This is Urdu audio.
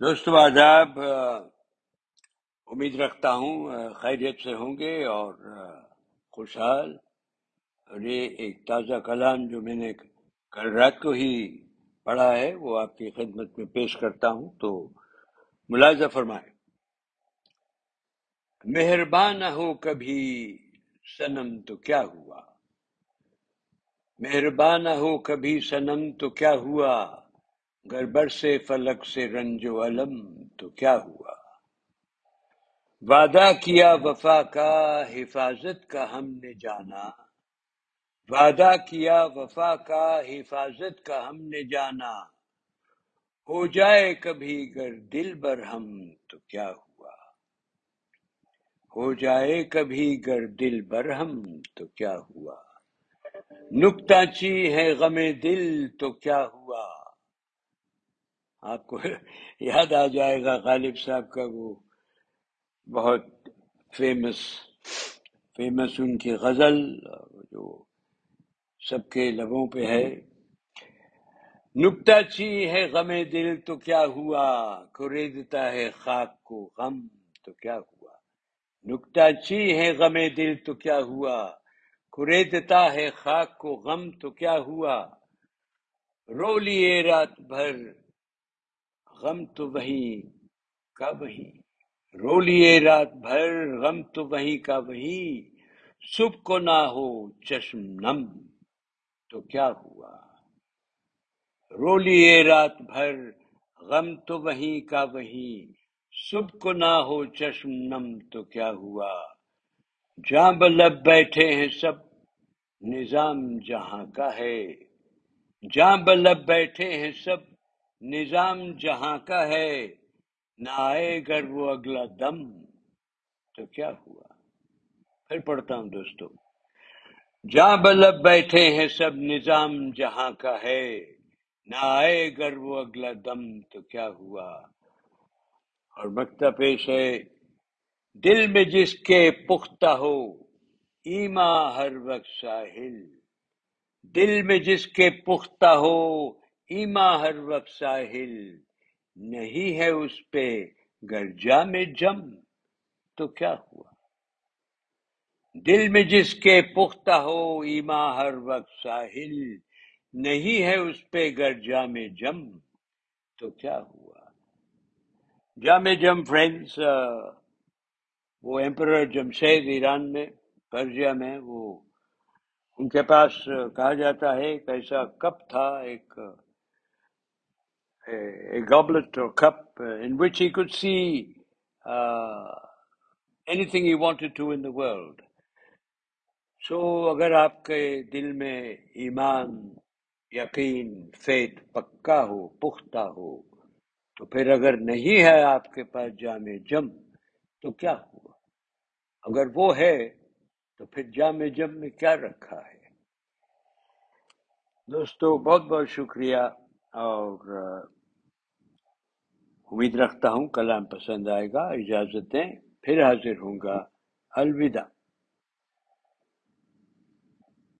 دوستو آداب امید رکھتا ہوں خیریت سے ہوں گے اور خوشحال۔ اور یہ ایک تازہ کلام جو میں نے کل رات کو ہی پڑھا ہے، وہ آپ کی خدمت میں پیش کرتا ہوں۔ تو ملاحظہ فرمائے مہربان ہو کبھی سنم تو کیا ہوا؟ مہربان ہو کبھی سنم تو کیا ہوا؟ گر سے فلک سے رنج و علم تو کیا ہوا؟ وعدہ کیا وفا کا، حفاظت کا ہم نے جانا۔ وعدہ کیا وفا کا، حفاظت کا ہم نے جانا۔ ہو جائے کبھی گر دل بر ہم تو کیا ہوا؟ ہو جائے کبھی گر دل بر ہم تو کیا ہوا؟ نکتا چی ہے غم دل تو کیا ہوا؟ آپ کو یاد آ جائے گا غالب صاحب کا وہ بہت فیمس فیمس ان کی غزل، جو سب کے لبوں پہ ہے۔ نکتا چی ہے غم دل تو کیا ہوا؟ خریدتا ہے خاک کو غم تو کیا ہوا؟ نکتا چی ہے غم دل تو کیا ہوا؟ خریدتا ہے خاک کو غم تو کیا ہوا؟ رو لیے رات بھر غم تو وہی کا وہی۔ رو لیے رات بھر غم تو وہی کا وہی۔ صبح کو نہ ہو چشم نم تو کیا ہوا؟ رو لیے رات بھر غم تو وہی کا وہی۔ صبح کو نہ ہو چشم نم تو کیا ہوا؟ جہاں بلب بیٹھے ہیں سب، نظام جہاں کا ہے۔ جہاں بلب بیٹھے ہیں سب نظام جہاں کا ہے، نہ آئے گر وہ اگلا دم۔ تو کیا ہوا؟ پھر پڑھتا ہوں دوستو۔ جہاں بلب بیٹھے ہیں سب نظام جہاں کا ہے، نہ آئے گر وہ اگلا دم۔ تو کیا ہوا؟ اور مکتا پیش ہے، دل میں جس کے پختہ ہو، ایما ہر وقت ساحل۔ دل میں جس کے پختہ ہو ایما ہر وقت ساحل، نہیں ہے اس پہ گر میں جم۔ تو کیا ہوا؟ دل میں جس کے پختہ ہو ایما ہر وقت ساحل، نہیں ہے اس پہ گر جام جم۔ تو کیا ہوا؟ جام جم فرینڈس وہ ایمپرر جمشید ایران میں پرجیا میں، وہ ان کے پاس کہا جاتا ہے، ایک ایسا کپ تھا، ایک گابلٹ اور cup in which he could see anything you wanted to in the world so اگر آپ کے دل میں ایمان یقین فیت پکا ہو پختہ ہو تو پھر اگر نہیں ہے آپ کے پاس جامع جم تو کیا ہوا اگر وہ ہے تو پھر جامع جم میں کیا رکھا ہے دوستو بہت بہت شکریہ اور امید رکھتا ہوں کلام پسند آئے گا اجازت دیں پھر حاضر ہوں گا۔ الوداع۔